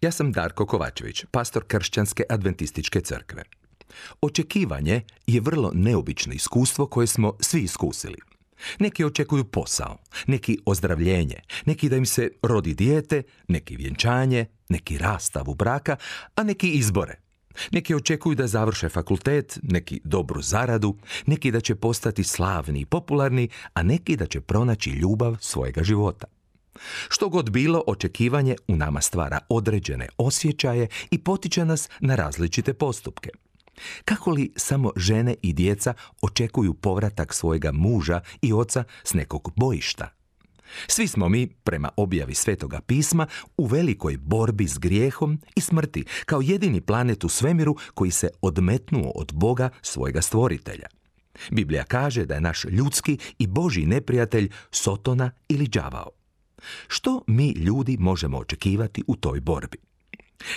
Ja sam Darko Kovačević, pastor Kršćanske adventističke crkve. Očekivanje je vrlo neobično iskustvo koje smo svi iskusili. Neki očekuju posao, neki ozdravljenje, neki da im se rodi dijete, neki vjenčanje, neki rastavu braka, a neki izbore. Neki očekuju da završe fakultet, neki dobru zaradu, neki da će postati slavni i popularni, a neki da će pronaći ljubav svojega života. Što god bilo, očekivanje u nama stvara određene osjećaje i potiče nas na različite postupke. Kako li samo žene i djeca očekuju povratak svojega muža i oca s nekog bojišta? Svi smo mi, prema objavi Svetoga pisma, u velikoj borbi s grijehom i smrti, kao jedini planet u svemiru koji se odmetnuo od Boga svojega stvoritelja. Biblija kaže da je naš ljudski i Boži neprijatelj Sotona ili đavao. Što mi ljudi možemo očekivati u toj borbi?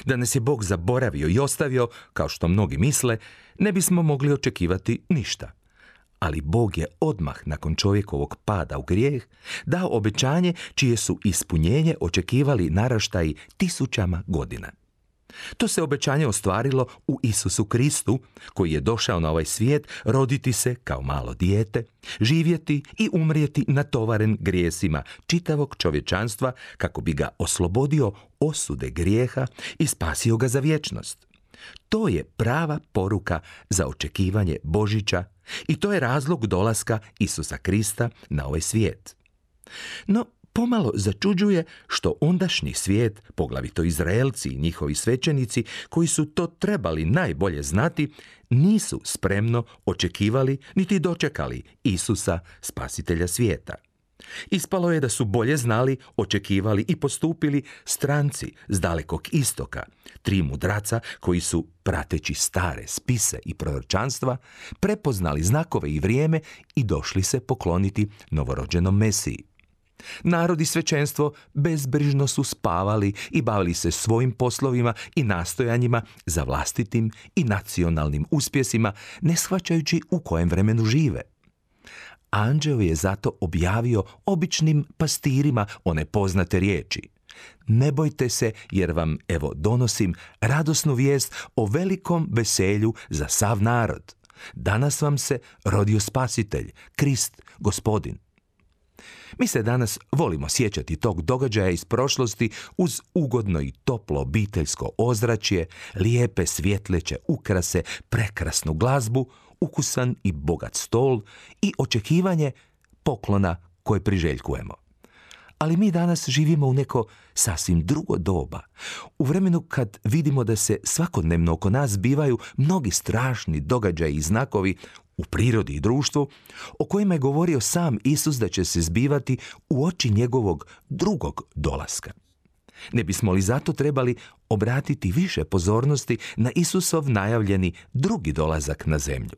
Da nas je Bog zaboravio i ostavio, kao što mnogi misle, ne bismo mogli očekivati ništa. Ali Bog je odmah nakon čovjekovog pada u grijeh dao obećanje čije su ispunjenje očekivali naraštaji tisućama godina. To se obećanje ostvarilo u Isusu Kristu, koji je došao na ovaj svijet roditi se kao malo dijete, živjeti i umrijeti natovaren grijesima čitavog čovječanstva kako bi ga oslobodio osude grijeha i spasio ga za vječnost. To je prava poruka za očekivanje Božića i to je razlog dolaska Isusa Krista na ovaj svijet. No, pomalo začuđuje što ondašnji svijet, poglavito Izraelci i njihovi svećenici, koji su to trebali najbolje znati, nisu spremno očekivali niti dočekali Isusa, spasitelja svijeta. Ispalo je da su bolje znali, očekivali i postupili stranci s dalekog istoka, tri mudraca koji su, prateći stare spise i proročanstva, prepoznali znakove i vrijeme i došli se pokloniti novorođenom Mesiji. Narod i svećenstvo bezbrižno su spavali i bavili se svojim poslovima i nastojanjima za vlastitim i nacionalnim uspjesima, ne shvaćajući u kojem vremenu žive. Anđeo je zato objavio običnim pastirima one poznate riječi. Ne bojte se jer vam evo donosim radosnu vijest o velikom veselju za sav narod. Danas vam se rodio spasitelj, Krist, gospodin. Mi se danas volimo sjećati tog događaja iz prošlosti uz ugodno i toplo obiteljsko ozračje, lijepe svjetleće ukrase, prekrasnu glazbu, ukusan i bogat stol i očekivanje poklona koje priželjkujemo. Ali mi danas živimo u neko sasvim drugo doba. U vremenu kad vidimo da se svakodnevno oko nas bivaju mnogi strašni događaji i znakovi u prirodi i društvu, o kojima je govorio sam Isus da će se zbivati u oči njegovog drugog dolaska. Ne bismo li zato trebali obratiti više pozornosti na Isusov najavljeni drugi dolazak na zemlju?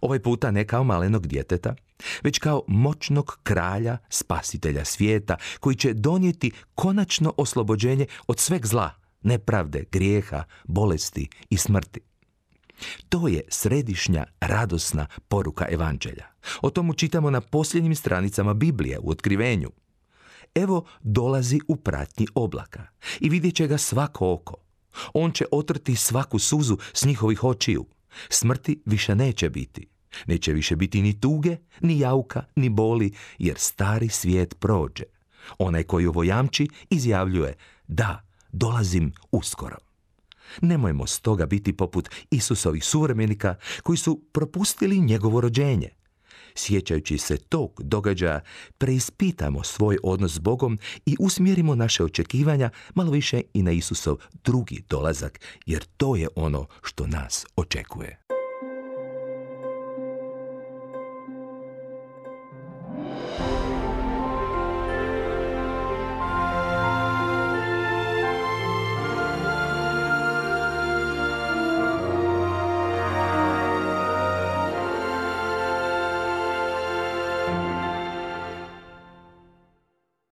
Ovaj puta ne kao malenog djeteta, već kao moćnog kralja, spasitelja svijeta, koji će donijeti konačno oslobođenje od sveg zla, nepravde, grijeha, bolesti i smrti. To je središnja, radosna poruka evanđelja. O tomu čitamo na posljednjim stranicama Biblije u otkrivenju. Evo dolazi u pratnji oblaka i vidjet će ga svako oko. On će otrti svaku suzu s njihovih očiju. Smrti više neće biti. Neće više biti ni tuge, ni jauka, ni boli, jer stari svijet prođe. Onaj koji ovo jamči izjavljuje, da, dolazim uskoro. Nemojmo stoga biti poput Isusovih suvremenika koji su propustili njegovo rođenje. Sjećajući se tog događaja, preispitamo svoj odnos s Bogom i usmjerimo naše očekivanja malo više i na Isusov drugi dolazak, jer to je ono što nas očekuje.